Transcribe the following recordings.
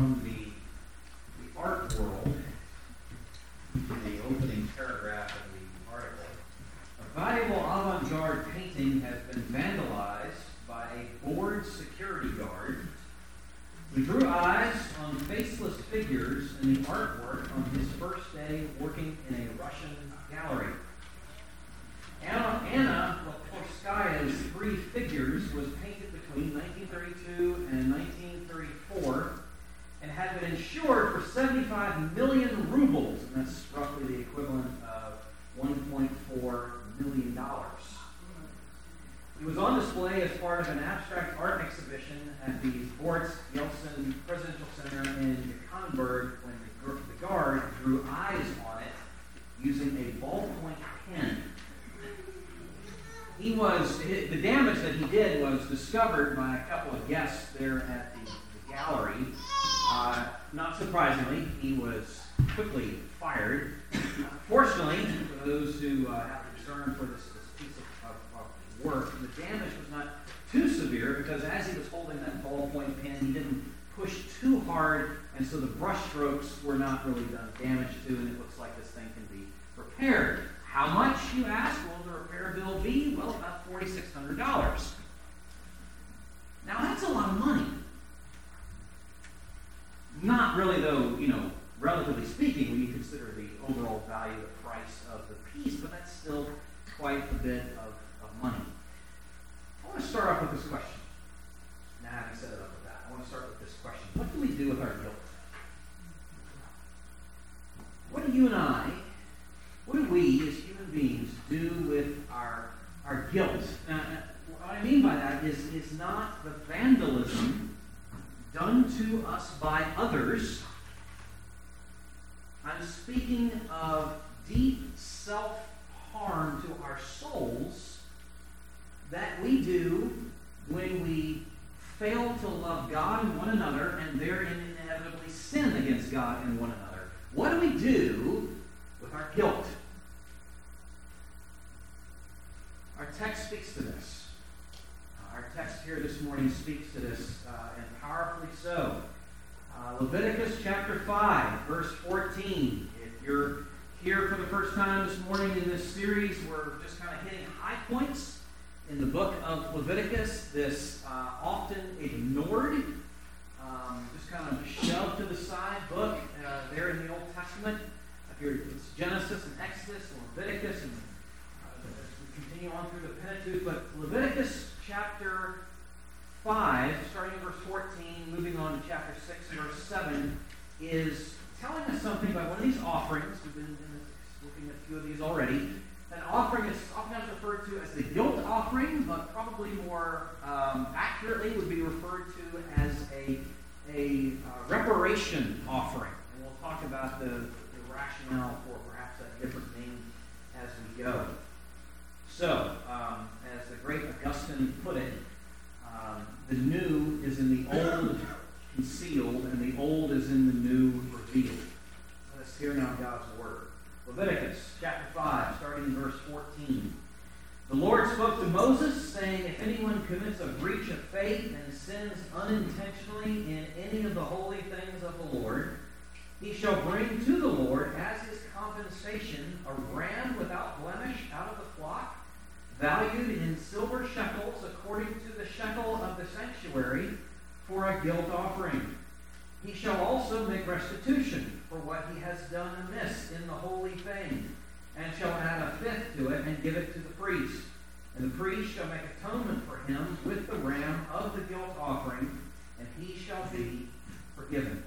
from the, the art world, in the opening paragraph of the article. A valuable avant-garde painting has been vandalized by a bored security guard who drew eyes on faceless figures in the artwork on his first day working in a Russian gallery. Anna, Anna Leporskaya Three Figures was painted between 1932 and 1934 and had been insured for 75 million rubles, and that's roughly the equivalent of 1.4 million dollars. It was on display as part of an abstract art exhibition at the Boris Yeltsin Presidential Center in Yekaterinburg when the, the guard drew eyes on it using a ballpoint pen. He was, the damage that he did was discovered by a couple of guests there at the gallery. Uh, not surprisingly, he was quickly fired. Fortunately, for those who uh, have concern for this, this piece of, of, of, work, the damage was not too severe because as he was holding that ballpoint pen, he didn't push too hard, and so the brush strokes were not really done damage to, and it looks like this thing can be repaired. How much, you ask? Will the repair bill be? Well, about $4,600. Now, that's a lot of money. Not really, though, you know, relatively speaking, when you consider the overall value, the price of the piece, but that's still quite a bit of, of money. I want to start off with this question. Now, having set it up with that, I want to start with this question. What do we do with our guilt? What do you and I what do we as human beings do with our, our guilt? Uh, what I mean by that is, is not the vandalism done to us by others. I'm speaking of deep self harm to our souls that we do when we fail to love God and one another and therein inevitably sin against God and one another. What do we do with our guilt? Our text speaks to this. Uh, our text here this morning speaks to this, uh, and powerfully so. Uh, Leviticus chapter 5, verse 14. If you're here for the first time this morning in this series, we're just kind of hitting high points in the book of Leviticus, this uh, often ignored, um, just kind of shoved to the side book uh, there in the Old Testament. You're, it's Genesis and Exodus and Leviticus and we continue on through the Pentateuch, but Leviticus chapter 5, starting in verse 14, moving on to chapter 6, verse 7, is telling us something about one of these offerings. We've been looking at a few of these already. An offering is oftentimes referred to as the guilt offering, but probably more um, accurately would be referred to as a, a uh, reparation offering. And we'll talk about the, the rationale for perhaps a different name as we go. So, um, as the great Put it, um, the new is in the old concealed, and the old is in the new revealed. Let's hear now God's word. Leviticus chapter 5, starting in verse 14. The Lord spoke to Moses, saying, If anyone commits a breach of faith and sins unintentionally in any of the holy things of the Lord, he shall bring to the Lord as his compensation a ram without blemish out of the flock valued in silver shekels according to the shekel of the sanctuary for a guilt offering. He shall also make restitution for what he has done amiss in the holy thing, and shall add a fifth to it and give it to the priest. And the priest shall make atonement for him with the ram of the guilt offering, and he shall be forgiven.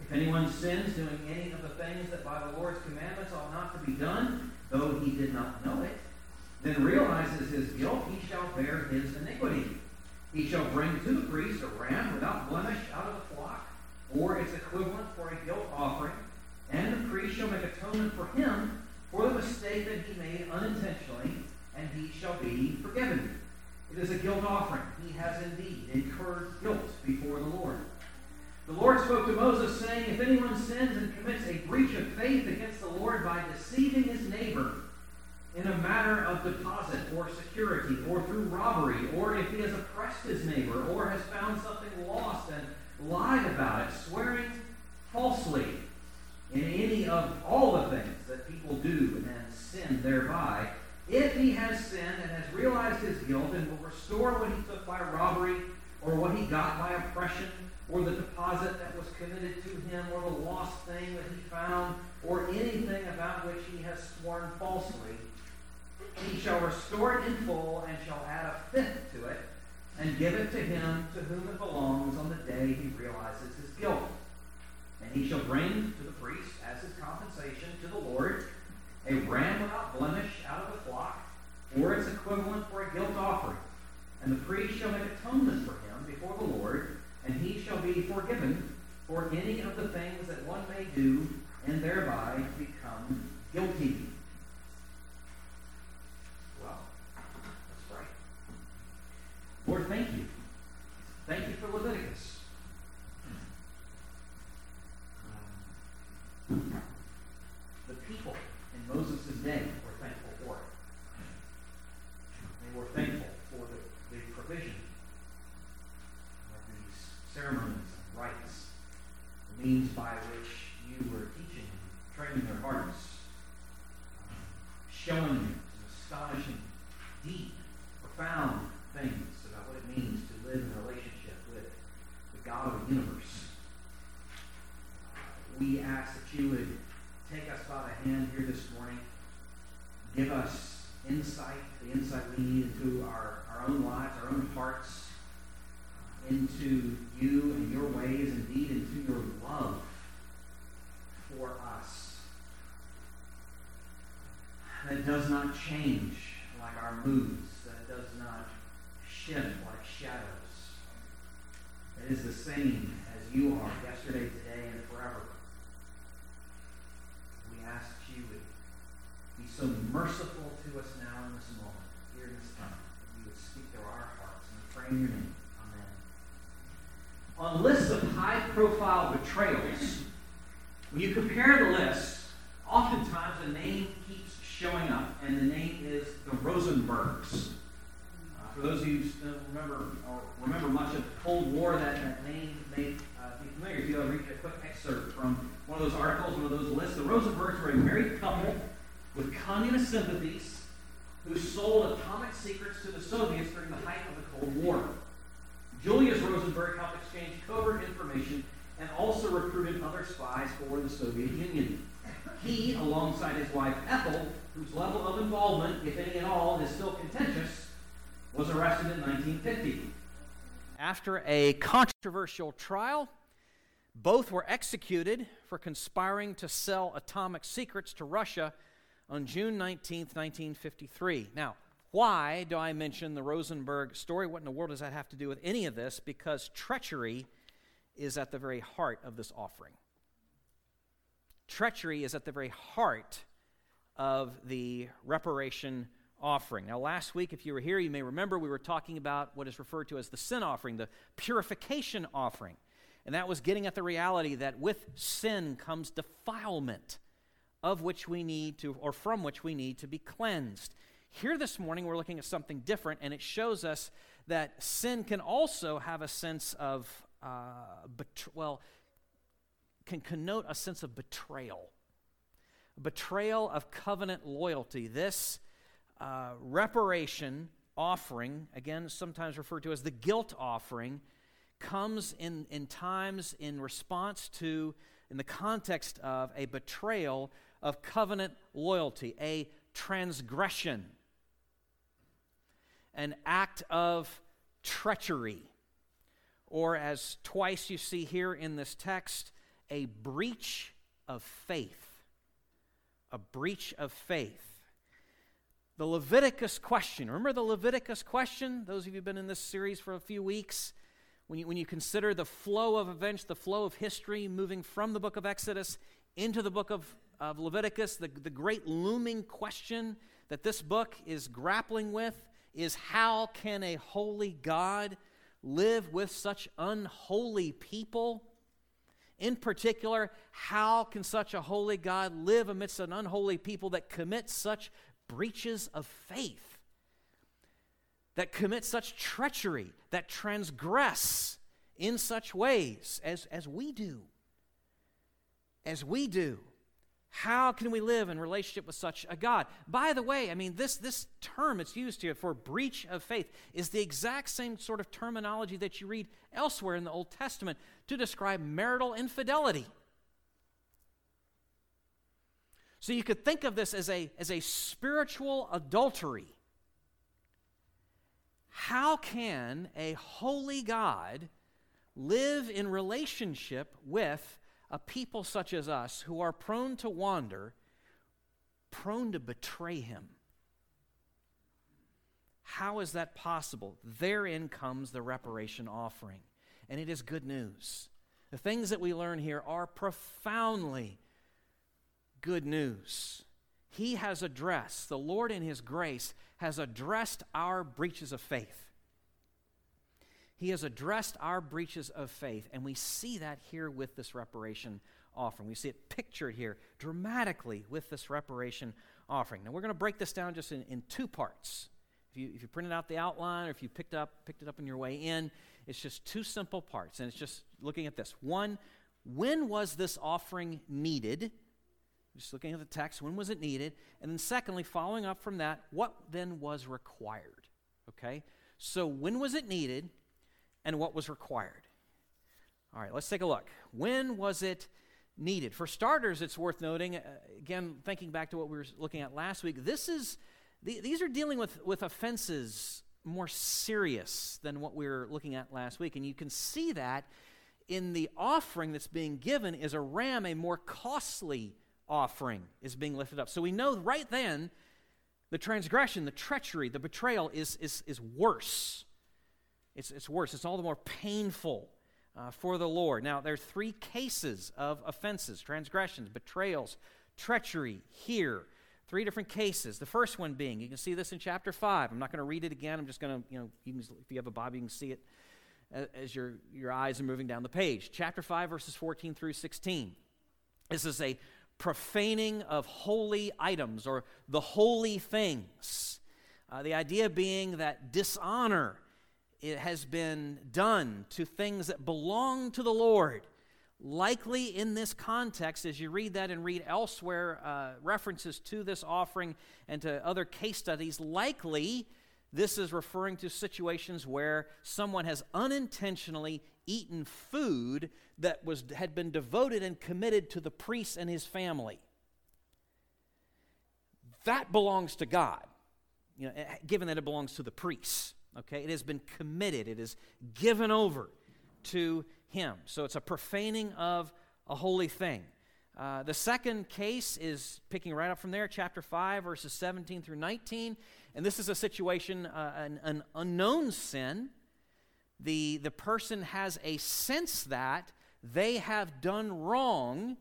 If anyone sins doing any of the things that by the Lord's commandments ought not to be done, though he did not know it, then realizes his guilt, he shall bear his iniquity. He shall bring to the priest a ram without blemish out of the flock, or its equivalent for a guilt offering, and the priest shall make atonement for him for the mistake that he made unintentionally, and he shall be forgiven. It is a guilt offering. He has indeed incurred guilt before the Lord. The Lord spoke to Moses, saying, If anyone sins and commits a breach of faith against the Lord by deceiving his neighbor, in a matter of deposit or security or through robbery, or if he has oppressed his neighbor or has found something lost and lied about it, swearing falsely in any of all the things that people do and sin thereby, if he has sinned and has realized his guilt and will restore what he took by robbery or what he got by oppression or the deposit that was committed to him or the lost thing that he found or anything about which he has sworn falsely, he shall restore it in full and shall add a fifth to it and give it to him to whom it belongs on the day he realizes his guilt. And he shall bring to the priest as his compensation to the Lord a ram without blemish out of the flock, or its equivalent for a guilt offering. And the priest shall make atonement for him before the Lord, and he shall be forgiven for any of the things that one may do and thereby become guilty. Well, let's pray. Lord, thank you. Thank you for Leviticus. Um, the people in Moses' day were thankful for it. They were thankful for the, the provision of these ceremonies and rites, the means by which you were teaching and training their hearts, um, showing them some astonishing, deep, profound things about what it means to live in a relationship with the God of the universe. We ask that you would take us by the hand here this morning, give us insight, the insight we need into our, our own lives, our own hearts, into you and your ways, indeed into your love for us. That does not change like our moods, that does not shift like shadows. It is the same as you are yesterday, today, and forever. We ask that you would be so merciful to us now in this moment, here in this time, that you would speak to our hearts and pray in your name. Amen. On lists of high-profile betrayals, when you compare the list, oftentimes a name keeps showing up, and the name is the Rosenbergs. Uh, for those of you who remember or remember much of the Cold War, that, that name may uh, be familiar to you. I'll read a quick excerpt from one of those articles, one of those lists. The Rosenbergs were a married couple with communist sympathies who sold atomic secrets to the Soviets during the height of the Cold War. Julius Rosenberg helped exchange covert information and also recruited other spies for the Soviet Union. He, alongside his wife Ethel, whose level of involvement, if any at all, is still contentious, was arrested in 1950. After a controversial trial, both were executed for conspiring to sell atomic secrets to Russia on June 19, 1953. Now, why do I mention the Rosenberg story? What in the world does that have to do with any of this? Because treachery is at the very heart of this offering. Treachery is at the very heart of the reparation offering. Now, last week, if you were here, you may remember we were talking about what is referred to as the sin offering, the purification offering. And that was getting at the reality that with sin comes defilement, of which we need to, or from which we need to be cleansed. Here this morning, we're looking at something different, and it shows us that sin can also have a sense of, uh, well, can connote a sense of betrayal. Betrayal of covenant loyalty. This uh, reparation offering, again, sometimes referred to as the guilt offering, comes in, in times in response to, in the context of a betrayal of covenant loyalty, a transgression, an act of treachery, or as twice you see here in this text, a breach of faith. A breach of faith. The Leviticus question. Remember the Leviticus question? Those of you who've been in this series for a few weeks. When you, when you consider the flow of events, the flow of history moving from the book of Exodus into the book of, of Leviticus, the, the great looming question that this book is grappling with is how can a holy God live with such unholy people? In particular, how can such a holy God live amidst an unholy people that commit such breaches of faith, that commit such treachery, that transgress in such ways as, as we do. As we do. How can we live in relationship with such a God? By the way, I mean, this, this term it's used here for breach of faith is the exact same sort of terminology that you read elsewhere in the Old Testament to describe marital infidelity. So you could think of this as a, as a spiritual adultery. How can a holy God live in relationship with a people such as us who are prone to wander, prone to betray him? How is that possible? Therein comes the reparation offering. And it is good news. The things that we learn here are profoundly good news. He has addressed, the Lord in His grace has addressed our breaches of faith. He has addressed our breaches of faith, and we see that here with this reparation offering. We see it pictured here dramatically with this reparation offering. Now, we're going to break this down just in, in two parts. If you, if you printed out the outline or if you picked, up, picked it up on your way in, it's just two simple parts, and it's just looking at this. One, when was this offering needed? Just looking at the text, when was it needed? And then, secondly, following up from that, what then was required? Okay? So, when was it needed and what was required? All right, let's take a look. When was it needed? For starters, it's worth noting, uh, again, thinking back to what we were looking at last week, this is, the, these are dealing with, with offenses more serious than what we were looking at last week. And you can see that in the offering that's being given is a ram, a more costly offering is being lifted up. So we know right then the transgression, the treachery, the betrayal is, is, is worse. It's, it's worse. It's all the more painful uh, for the Lord. Now, there are three cases of offenses transgressions, betrayals, treachery here. Three different cases. The first one being, you can see this in chapter 5. I'm not going to read it again. I'm just going to, you know, you can, if you have a Bible, you can see it as your, your eyes are moving down the page. Chapter 5, verses 14 through 16. This is a profaning of holy items or the holy things. Uh, the idea being that dishonor it has been done to things that belong to the Lord. Likely in this context, as you read that and read elsewhere uh, references to this offering and to other case studies, likely this is referring to situations where someone has unintentionally eaten food that was, had been devoted and committed to the priest and his family. That belongs to God, you know, given that it belongs to the priests. Okay, it has been committed, it is given over to him. So it's a profaning of a holy thing. Uh, the second case is picking right up from there, chapter 5, verses 17 through 19. And this is a situation, uh, an, an unknown sin the, the person has a sense that they have done wrong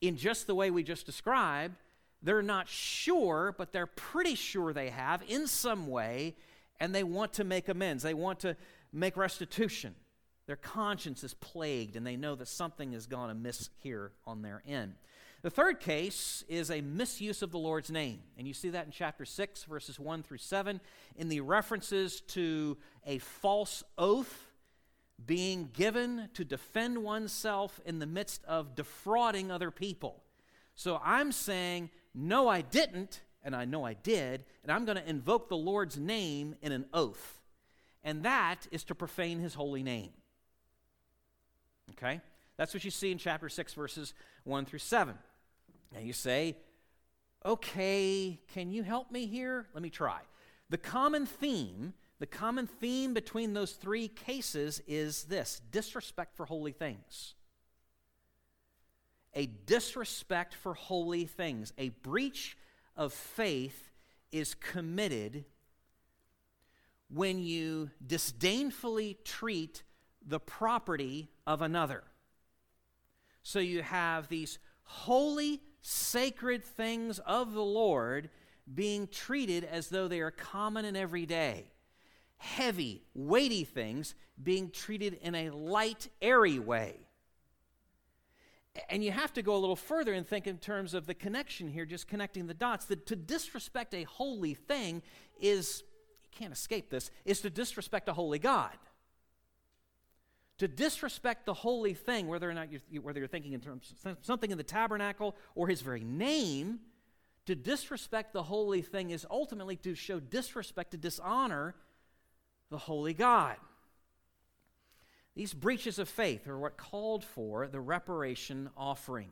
in just the way we just described. They're not sure, but they're pretty sure they have in some way, and they want to make amends. They want to make restitution. Their conscience is plagued, and they know that something has gone amiss here on their end. The third case is a misuse of the Lord's name. And you see that in chapter 6, verses 1 through 7, in the references to a false oath being given to defend oneself in the midst of defrauding other people. So I'm saying, no, I didn't, and I know I did, and I'm going to invoke the Lord's name in an oath. And that is to profane his holy name. Okay? That's what you see in chapter 6, verses 1 through 7. And you say, okay, can you help me here? Let me try. The common theme, the common theme between those three cases is this disrespect for holy things. A disrespect for holy things. A breach of faith is committed when you disdainfully treat the property of another. So you have these holy sacred things of the Lord being treated as though they are common and everyday. Heavy, weighty things being treated in a light, airy way. And you have to go a little further and think in terms of the connection here, just connecting the dots. That to disrespect a holy thing is, you can't escape this, is to disrespect a holy God. To disrespect the holy thing, whether or not you're, whether you're thinking in terms of something in the tabernacle or his very name, to disrespect the holy thing is ultimately to show disrespect, to dishonor the holy God. These breaches of faith are what called for the reparation offering.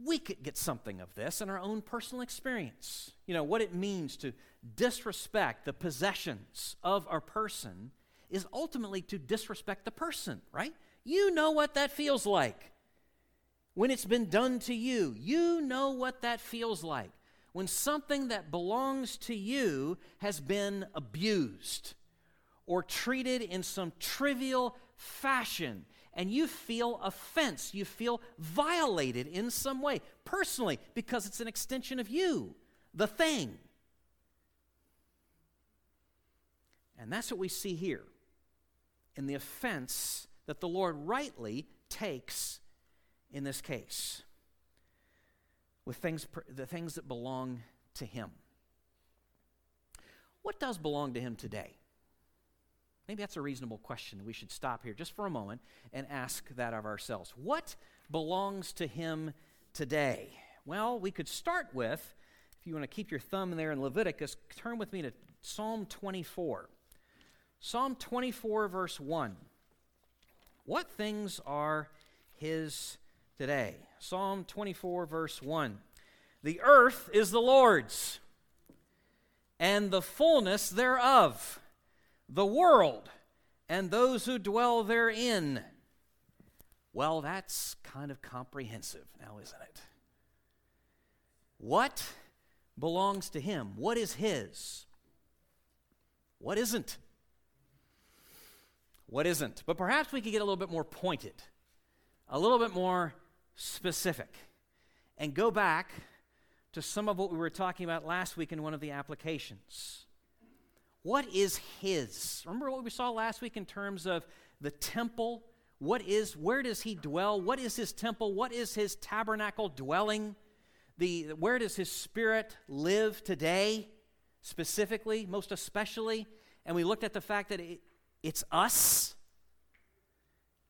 We could get something of this in our own personal experience. You know, what it means to disrespect the possessions of a person is ultimately to disrespect the person, right? You know what that feels like when it's been done to you. You know what that feels like when something that belongs to you has been abused or treated in some trivial fashion and you feel offense, you feel violated in some way, personally, because it's an extension of you, the thing. And that's what we see here in the offense that the Lord rightly takes in this case with things, the things that belong to Him. What does belong to Him today? Maybe that's a reasonable question. We should stop here just for a moment and ask that of ourselves. What belongs to Him today? Well, we could start with, if you want to keep your thumb there in Leviticus, turn with me to Psalm 24. Psalm 24, verse 1. What things are His today? Psalm 24, verse 1. The earth is the Lord's, and the fullness thereof the world and those who dwell therein. Well, that's kind of comprehensive now, isn't it? What belongs to him? What is his? What isn't? What isn't? But perhaps we could get a little bit more pointed, a little bit more specific, and go back to some of what we were talking about last week in one of the applications. What is his? Remember what we saw last week in terms of the temple? What is, where does he dwell? What is his temple? What is his tabernacle dwelling? The, where does his spirit live today, specifically, most especially? And we looked at the fact that it, it's us,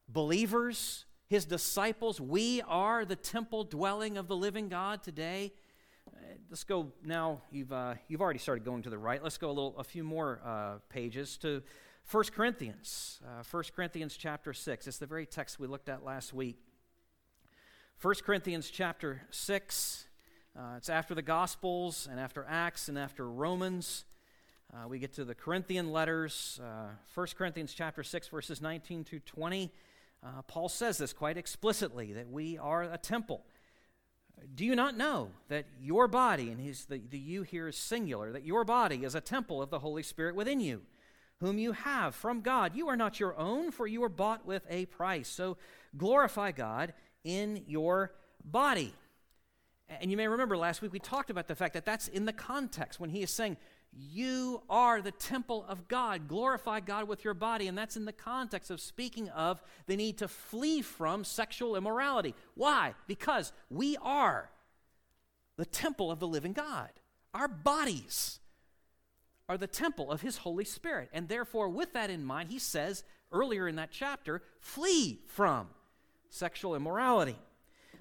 believers, his disciples. We are the temple dwelling of the living God today let's go now. You've, uh, you've already started going to the right. Let's go a little, a few more uh, pages to 1 Corinthians. Uh, 1 Corinthians chapter 6. It's the very text we looked at last week. 1 Corinthians chapter 6. Uh, it's after the Gospels and after Acts and after Romans. Uh, we get to the Corinthian letters. Uh, 1 Corinthians chapter 6, verses 19 to 20. Uh, Paul says this quite explicitly that we are a temple do you not know that your body, and his, the, the you here is singular, that your body is a temple of the Holy Spirit within you, whom you have from God? You are not your own, for you were bought with a price. So glorify God in your body. And you may remember last week we talked about the fact that that's in the context when he is saying, you are the temple of God. Glorify God with your body. And that's in the context of speaking of the need to flee from sexual immorality. Why? Because we are the temple of the living God. Our bodies are the temple of His Holy Spirit. And therefore, with that in mind, he says earlier in that chapter, flee from sexual immorality.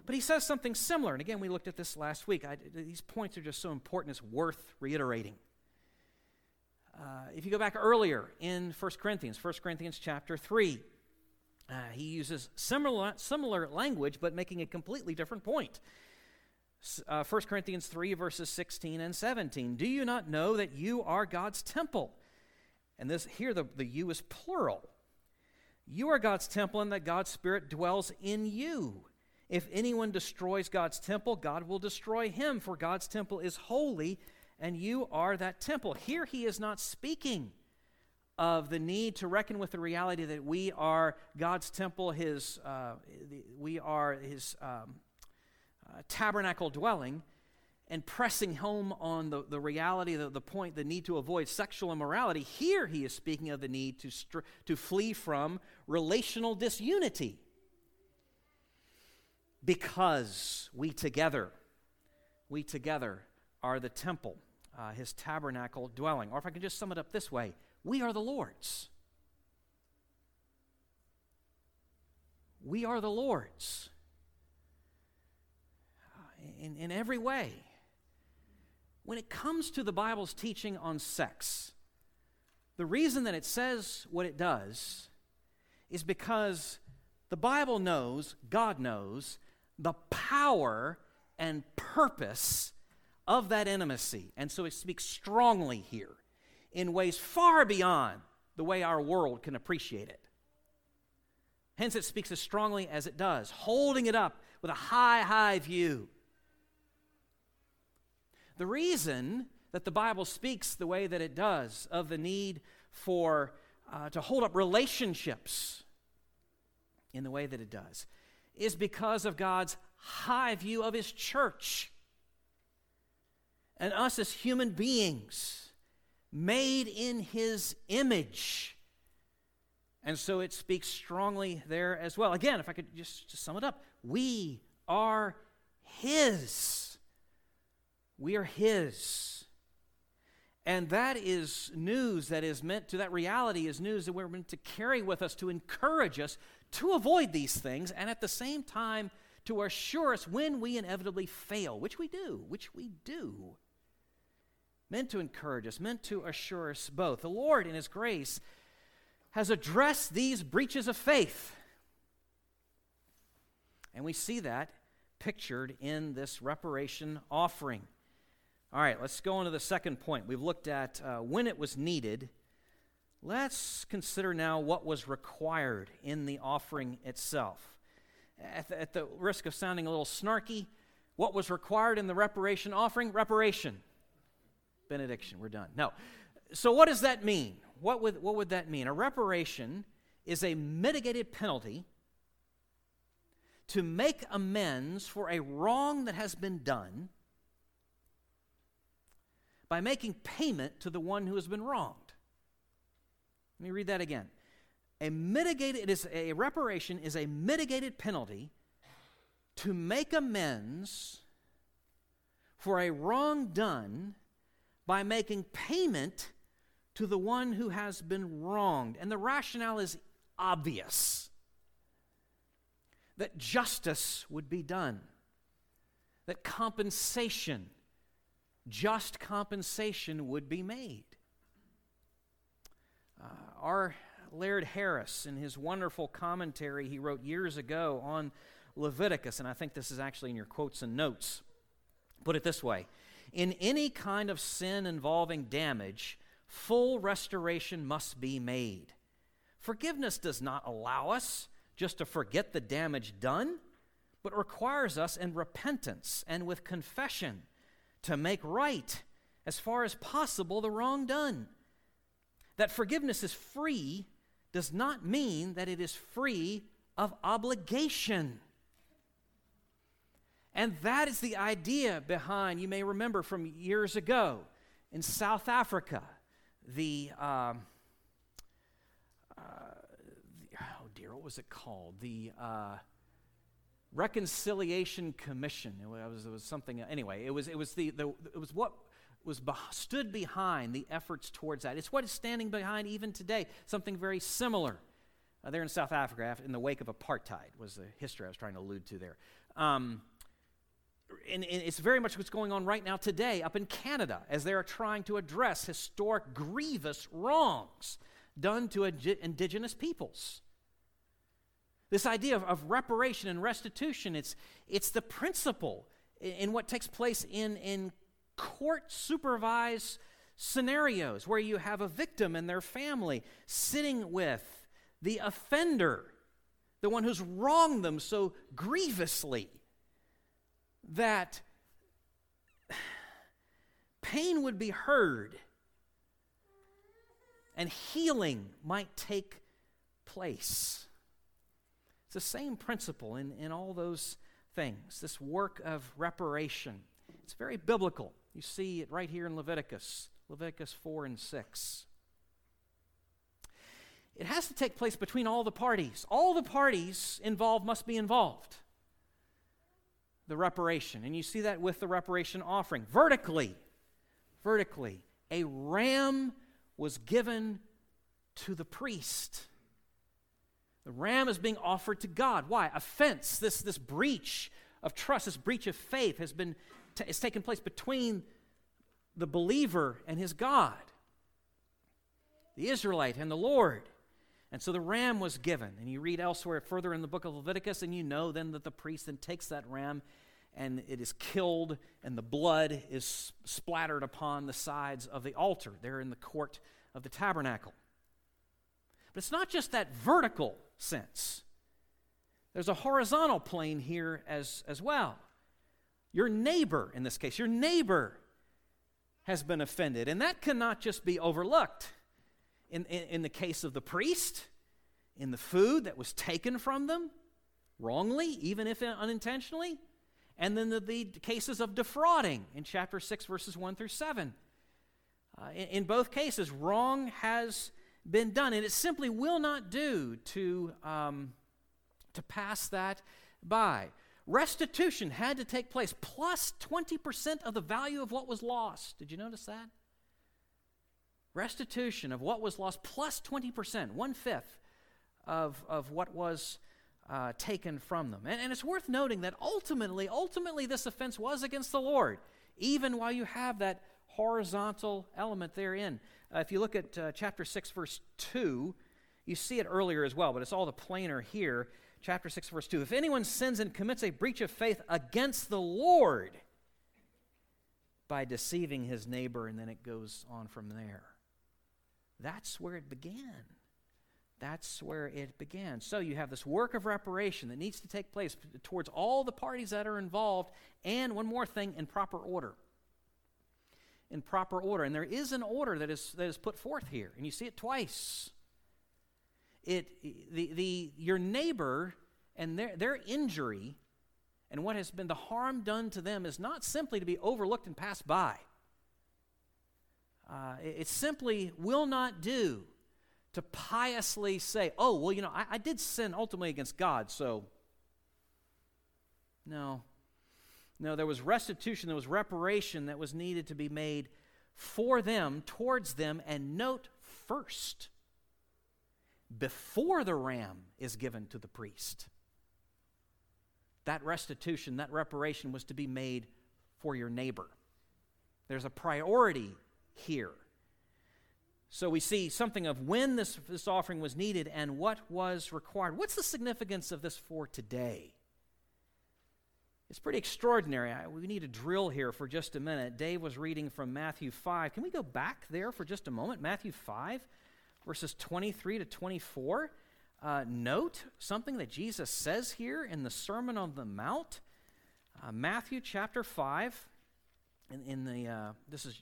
But he says something similar. And again, we looked at this last week. I, these points are just so important, it's worth reiterating. Uh, if you go back earlier in 1 Corinthians, 1 Corinthians chapter 3, uh, he uses similar, similar language, but making a completely different point. Uh, 1 Corinthians 3, verses 16 and 17. Do you not know that you are God's temple? And this here, the, the you is plural. You are God's temple, and that God's Spirit dwells in you. If anyone destroys God's temple, God will destroy him, for God's temple is holy, and you are that temple. Here he is not speaking of the need to reckon with the reality that we are God's temple, his, uh, we are his um, uh, tabernacle dwelling, and pressing home on the, the reality, the, the point, the need to avoid sexual immorality. Here he is speaking of the need to, str- to flee from relational disunity. Because we together, we together are the temple uh, his tabernacle dwelling. Or if I can just sum it up this way we are the Lord's. we are the Lord's uh, in, in every way. When it comes to the Bible's teaching on sex, the reason that it says what it does is because the Bible knows, God knows, the power and purpose of that intimacy. And so it speaks strongly here in ways far beyond the way our world can appreciate it. Hence, it speaks as strongly as it does, holding it up with a high, high view. The reason that the Bible speaks the way that it does of the need for uh, to hold up relationships in the way that it does is because of God's high view of His church and us as human beings made in His image. And so it speaks strongly there as well. Again, if I could just, just sum it up, we are His. We are His. And that is news that is meant to, that reality is news that we're meant to carry with us to encourage us to avoid these things and at the same time to assure us when we inevitably fail, which we do, which we do. Meant to encourage us, meant to assure us both. The Lord, in His grace, has addressed these breaches of faith. And we see that pictured in this reparation offering. All right, let's go on to the second point. We've looked at uh, when it was needed. Let's consider now what was required in the offering itself. At the, at the risk of sounding a little snarky, what was required in the reparation offering? Reparation. Benediction, we're done. No. So, what does that mean? What would, what would that mean? A reparation is a mitigated penalty to make amends for a wrong that has been done by making payment to the one who has been wronged. Let me read that again. A mitigated it is a reparation is a mitigated penalty to make amends for a wrong done by making payment to the one who has been wronged. And the rationale is obvious that justice would be done, that compensation just compensation would be made. Uh, R. Laird Harris, in his wonderful commentary he wrote years ago on Leviticus, and I think this is actually in your quotes and notes, put it this way In any kind of sin involving damage, full restoration must be made. Forgiveness does not allow us just to forget the damage done, but requires us in repentance and with confession to make right, as far as possible, the wrong done. That forgiveness is free does not mean that it is free of obligation. And that is the idea behind, you may remember from years ago in South Africa, the, um, uh, the oh dear, what was it called? The, uh, Reconciliation Commission. It was, it was something, anyway, it was, it was, the, the, it was what was stood behind the efforts towards that. It's what is standing behind even today, something very similar. Uh, there in South Africa, in the wake of apartheid, was the history I was trying to allude to there. Um, and, and, it's very much what's going on right now today up in Canada as they are trying to address historic, grievous wrongs done to indigenous peoples. This idea of, of reparation and restitution, it's, it's the principle in, in what takes place in, in court supervised scenarios where you have a victim and their family sitting with the offender, the one who's wronged them so grievously that pain would be heard and healing might take place. It's the same principle in, in all those things, this work of reparation. It's very biblical. You see it right here in Leviticus, Leviticus 4 and 6. It has to take place between all the parties. All the parties involved must be involved. The reparation. And you see that with the reparation offering. Vertically, vertically, a ram was given to the priest The ram is being offered to God. Why? Offense, this, this breach of trust, this breach of faith has been t- has taken place between the believer and his God, the Israelite and the Lord. And so the ram was given. And you read elsewhere further in the book of Leviticus, and you know then that the priest then takes that ram and it is killed, and the blood is splattered upon the sides of the altar there in the court of the tabernacle. But it's not just that vertical sense, there's a horizontal plane here as, as well. Your neighbor, in this case, your neighbor has been offended, and that cannot just be overlooked. In, in, in the case of the priest, in the food that was taken from them, wrongly, even if unintentionally, and then the, the cases of defrauding in chapter 6, verses 1 through 7. Uh, in, in, both cases, wrong has been done, and it simply will not do to, um, to pass that by. Restitution had to take place, plus 20% of the value of what was lost. Did you notice that? Restitution of what was lost, plus 20%, one fifth of, of what was uh, taken from them. And, and it's worth noting that ultimately, ultimately, this offense was against the Lord, even while you have that horizontal element therein. Uh, if you look at uh, chapter 6, verse 2, you see it earlier as well, but it's all the plainer here. Chapter 6, verse 2. If anyone sins and commits a breach of faith against the Lord by deceiving his neighbor, and then it goes on from there. That's where it began. That's where it began. So you have this work of reparation that needs to take place towards all the parties that are involved, and one more thing, in proper order. In proper order. And there is an order that is, that is put forth here, and you see it twice. It, the, the, your neighbor and their, their injury and what has been the harm done to them is not simply to be overlooked and passed by. Uh, it, simply will not do to piously say, oh, well, you know, I, I did sin ultimately against God, so. No. No, there was restitution, there was reparation that was needed to be made for them, towards them, and note first, before the ram is given to the priest. That restitution, that reparation was to be made for your neighbor. There's a priority here. So we see something of when this, this offering was needed and what was required. What's the significance of this for today? It's pretty extraordinary. I, we need to drill here for just a minute. Dave was reading from Matthew 5. Can we go back there for just a moment? Matthew 5, verses 23 to 24. Uh, note something that Jesus says here in the Sermon on the Mount. Uh, Matthew chapter 5, in, in the, uh, this is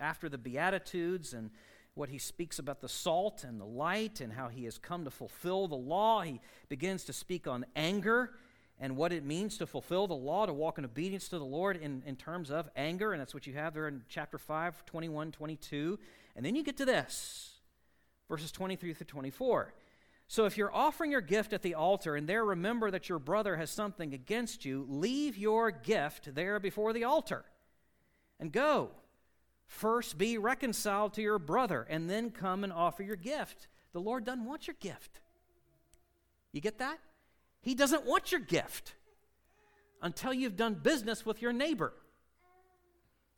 after the Beatitudes and what he speaks about the salt and the light and how he has come to fulfill the law. He begins to speak on anger and what it means to fulfill the law, to walk in obedience to the Lord in, in terms of anger. And that's what you have there in chapter 5, 21, 22. And then you get to this, verses 23 through 24. So if you're offering your gift at the altar and there remember that your brother has something against you, leave your gift there before the altar and go. First be reconciled to your brother, and then come and offer your gift. The Lord doesn't want your gift. You get that? He doesn't want your gift until you've done business with your neighbor.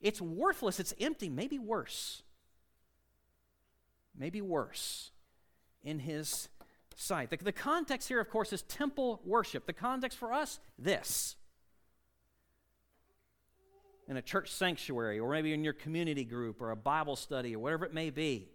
It's worthless, it's empty, maybe worse. Maybe worse in his sight. The, the context here, of course, is temple worship. The context for us, this in a church sanctuary or maybe in your community group or a Bible study or whatever it may be.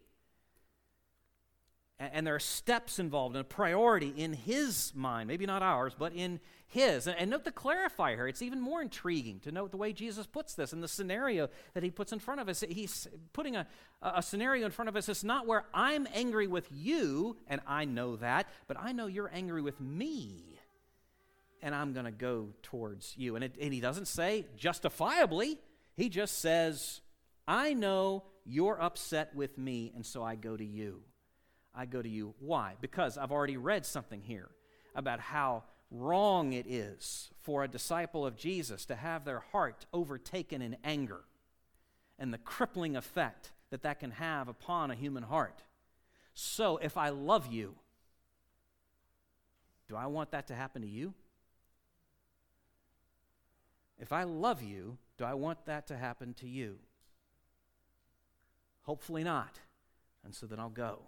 And, and there are steps involved and a priority in his mind, maybe not ours, but in his. And, and note the clarifier here. It's even more intriguing to note the way Jesus puts this in the scenario that he puts in front of us. He's putting a, a scenario in front of us. It's not where I'm angry with you, and I know that, but I know you're angry with me and I'm going to go towards you. And, it, and he doesn't say justifiably, he just says, I know you're upset with me, and so I go to you. I go to you. Why? Because I've already read something here about how wrong it is for a disciple of Jesus to have their heart overtaken in anger and the crippling effect that that can have upon a human heart. So if I love you, do I want that to happen to you? If I love you, do I want that to happen to you? Hopefully not. And so then I'll go.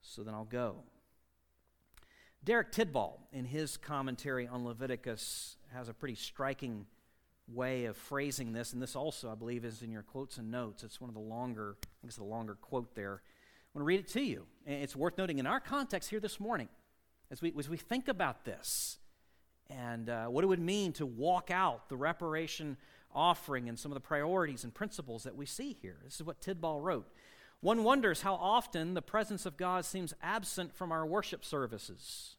So then I'll go. Derek Tidball, in his commentary on Leviticus, has a pretty striking way of phrasing this, and this also, I believe, is in your quotes and notes. It's one of the longer, I think it's the longer quote there. I want to read it to you. It's worth noting in our context here this morning, as we, as we think about this and uh, what it would mean to walk out the reparation offering and some of the priorities and principles that we see here. This is what Tidball wrote. One wonders how often the presence of God seems absent from our worship services.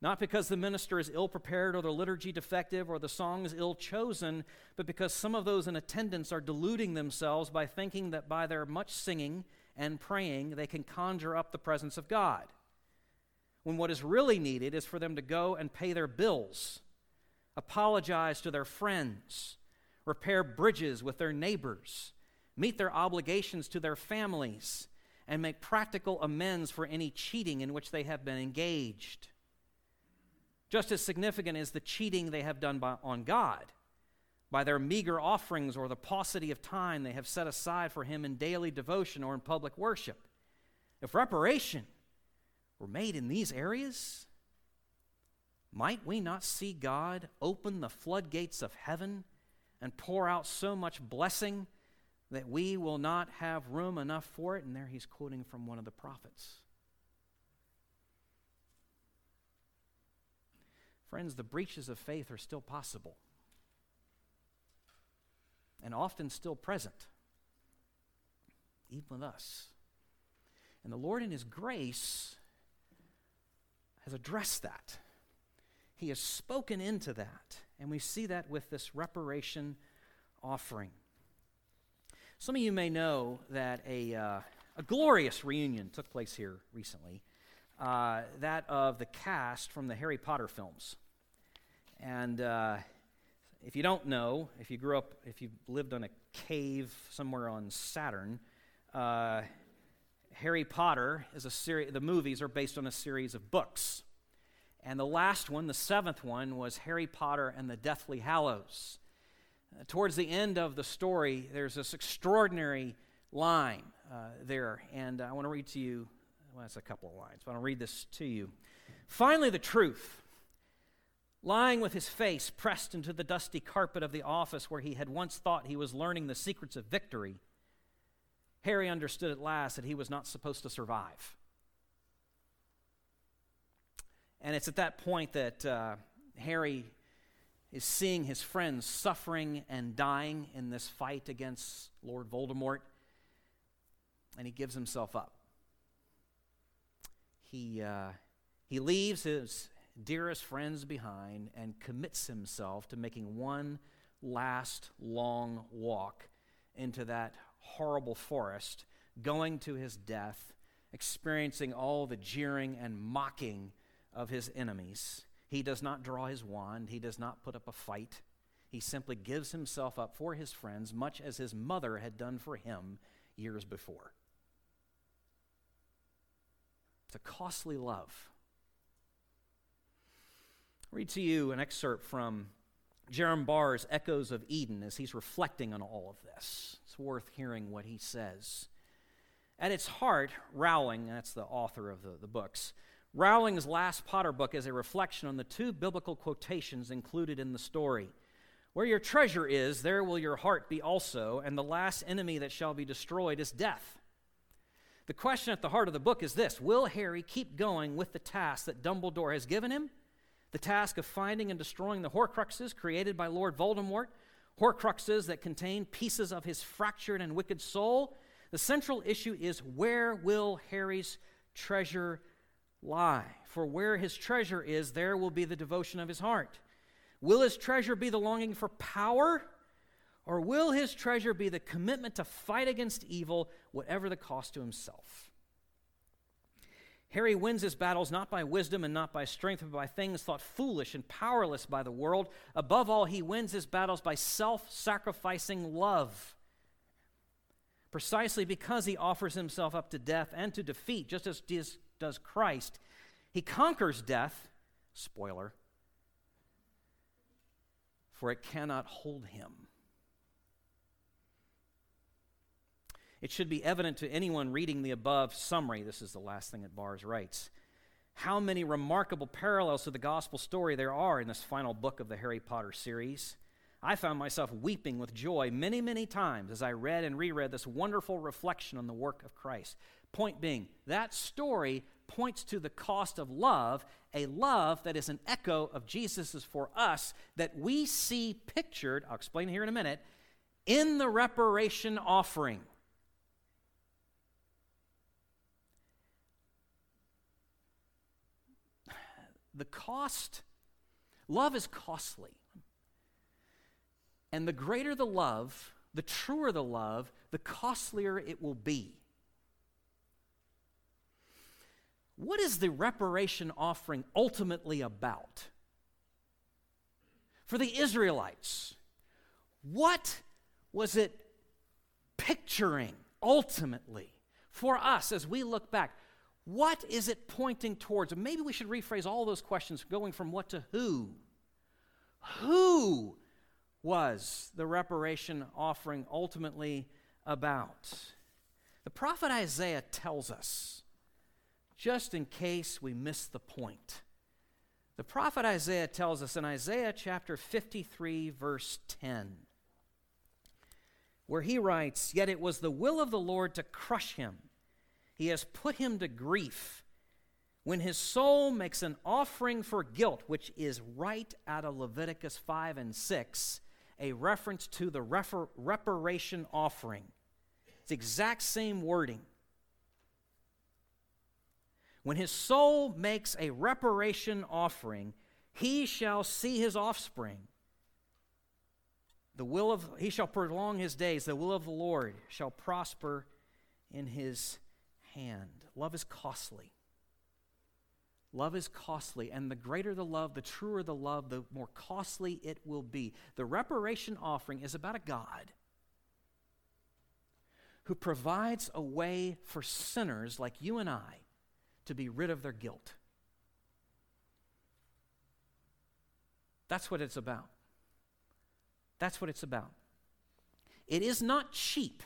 Not because the minister is ill prepared or the liturgy defective or the song is ill chosen, but because some of those in attendance are deluding themselves by thinking that by their much singing and praying they can conjure up the presence of God. When what is really needed is for them to go and pay their bills, apologize to their friends, repair bridges with their neighbors, meet their obligations to their families, and make practical amends for any cheating in which they have been engaged. Just as significant is the cheating they have done by, on God by their meager offerings or the paucity of time they have set aside for Him in daily devotion or in public worship. If reparation were made in these areas, might we not see God open the floodgates of heaven and pour out so much blessing that we will not have room enough for it. And there he's quoting from one of the prophets. Friends, the breaches of faith are still possible and often still present, even with us. And the Lord, in His grace, has addressed that. He has spoken into that. And we see that with this reparation offering. Some of you may know that a, uh, a glorious reunion took place here recently, uh, that of the cast from the Harry Potter films. And uh, if you don't know, if you grew up, if you lived on a cave somewhere on Saturn, uh, Harry Potter is a series, the movies are based on a series of books. And the last one, the seventh one, was Harry Potter and the Deathly Hallows. Uh, towards the end of the story, there's this extraordinary line uh, there, and I want to read to you. Well, it's a couple of lines, but I'll read this to you. Finally, the truth. Lying with his face pressed into the dusty carpet of the office where he had once thought he was learning the secrets of victory, Harry understood at last that he was not supposed to survive. And it's at that point that uh, Harry is seeing his friends suffering and dying in this fight against Lord Voldemort, and he gives himself up. He, uh, he leaves his dearest friends behind and commits himself to making one last long walk into that horrible forest, going to his death, experiencing all the jeering and mocking of his enemies. He does not draw his wand, he does not put up a fight. He simply gives himself up for his friends, much as his mother had done for him years before. It's a costly love. I'll read to you an excerpt from Jerram Barrs' Echoes of Eden as he's reflecting on all of this. It's worth hearing what he says. At its heart, Rowling, that's the author of the, the books, Rowling's last Potter book is a reflection on the two biblical quotations included in the story. Where your treasure is, there will your heart be also, and the last enemy that shall be destroyed is death. The question at the heart of the book is this Will Harry keep going with the task that Dumbledore has given him? The task of finding and destroying the Horcruxes created by Lord Voldemort, Horcruxes that contain pieces of his fractured and wicked soul. The central issue is where will Harry's treasure lie. For where his treasure is, there will be the devotion of his heart. Will his treasure be the longing for power? Or will his treasure be the commitment to fight against evil, whatever the cost to himself? Harry wins his battles not by wisdom and not by strength, but by things thought foolish and powerless by the world. Above all, he wins his battles by self sacrificing love. Precisely because he offers himself up to death and to defeat, just as does Christ, He conquers death, spoiler, for it cannot hold him. It should be evident to anyone reading the above summary, this is the last thing that Barrs writes, how many remarkable parallels to the gospel story there are in this final book of the Harry Potter series. I found myself weeping with joy many, many times as I read and reread this wonderful reflection on the work of Christ. Point being, that story points to the cost of love, a love that is an echo of Jesus' for us that we see pictured, I'll explain here in a minute, in the reparation offering. The cost, love is costly. And the greater the love, the truer the love, the costlier it will be. What is the reparation offering ultimately about? For the Israelites, what was it picturing ultimately for us as we look back? What is it pointing towards? maybe we should rephrase all those questions going from what to who. Who was the reparation offering ultimately about? The prophet Isaiah tells us, just in case we miss the point. The prophet Isaiah tells us in Isaiah chapter 53, verse 10, where he writes, Yet it was the will of the Lord to crush him, he has put him to grief. When his soul makes an offering for guilt, which is right out of Leviticus 5 and 6, a reference to the refer- reparation offering. It's exact same wording. When his soul makes a reparation offering, he shall see his offspring. The will of he shall prolong his days. The will of the Lord shall prosper in his hand. Love is costly. Love is costly, and the greater the love, the truer the love, the more costly it will be. The reparation offering is about a God who provides a way for sinners like you and I to be rid of their guilt. That's what it's about. That's what it's about. It is not cheap.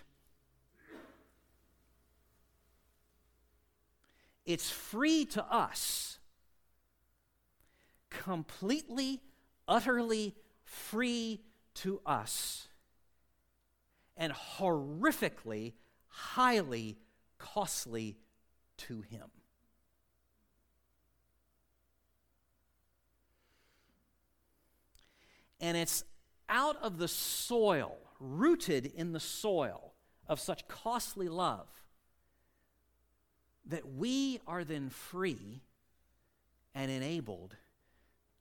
It's free to us. Completely, utterly free to us. And horrifically, highly costly to Him. And it's out of the soil, rooted in the soil of such costly love that we are then free and enabled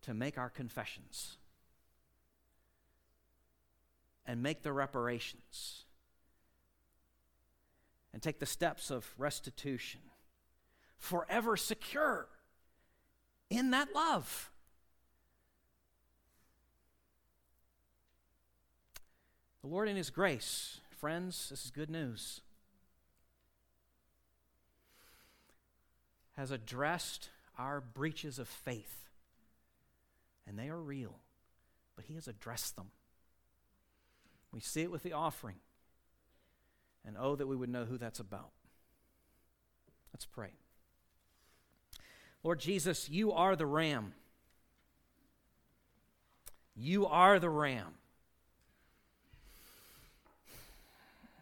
to make our confessions and make the reparations and take the steps of restitution, forever secure in that love. The Lord, in His grace, friends, this is good news. Has addressed our breaches of faith. And they are real, but He has addressed them. We see it with the offering. And oh, that we would know who that's about. Let's pray. Lord Jesus, you are the ram. You are the ram.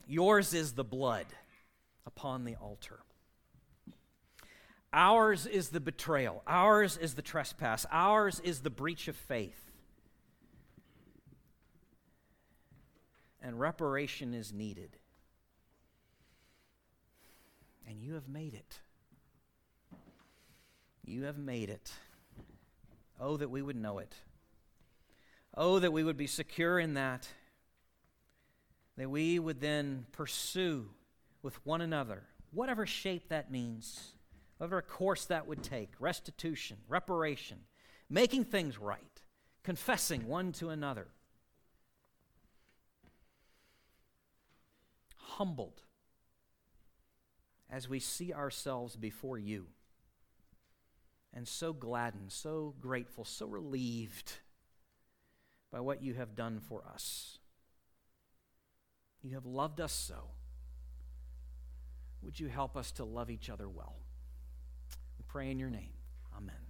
Yours is the blood upon the altar. Ours is the betrayal. Ours is the trespass. Ours is the breach of faith. And reparation is needed. And you have made it. You have made it. Oh, that we would know it. Oh, that we would be secure in that. That we would then pursue with one another, whatever shape that means whatever course that would take restitution, reparation, making things right, confessing one to another, humbled as we see ourselves before you and so gladdened, so grateful, so relieved by what you have done for us. You have loved us so. Would you help us to love each other well? Pray in your name. Amen.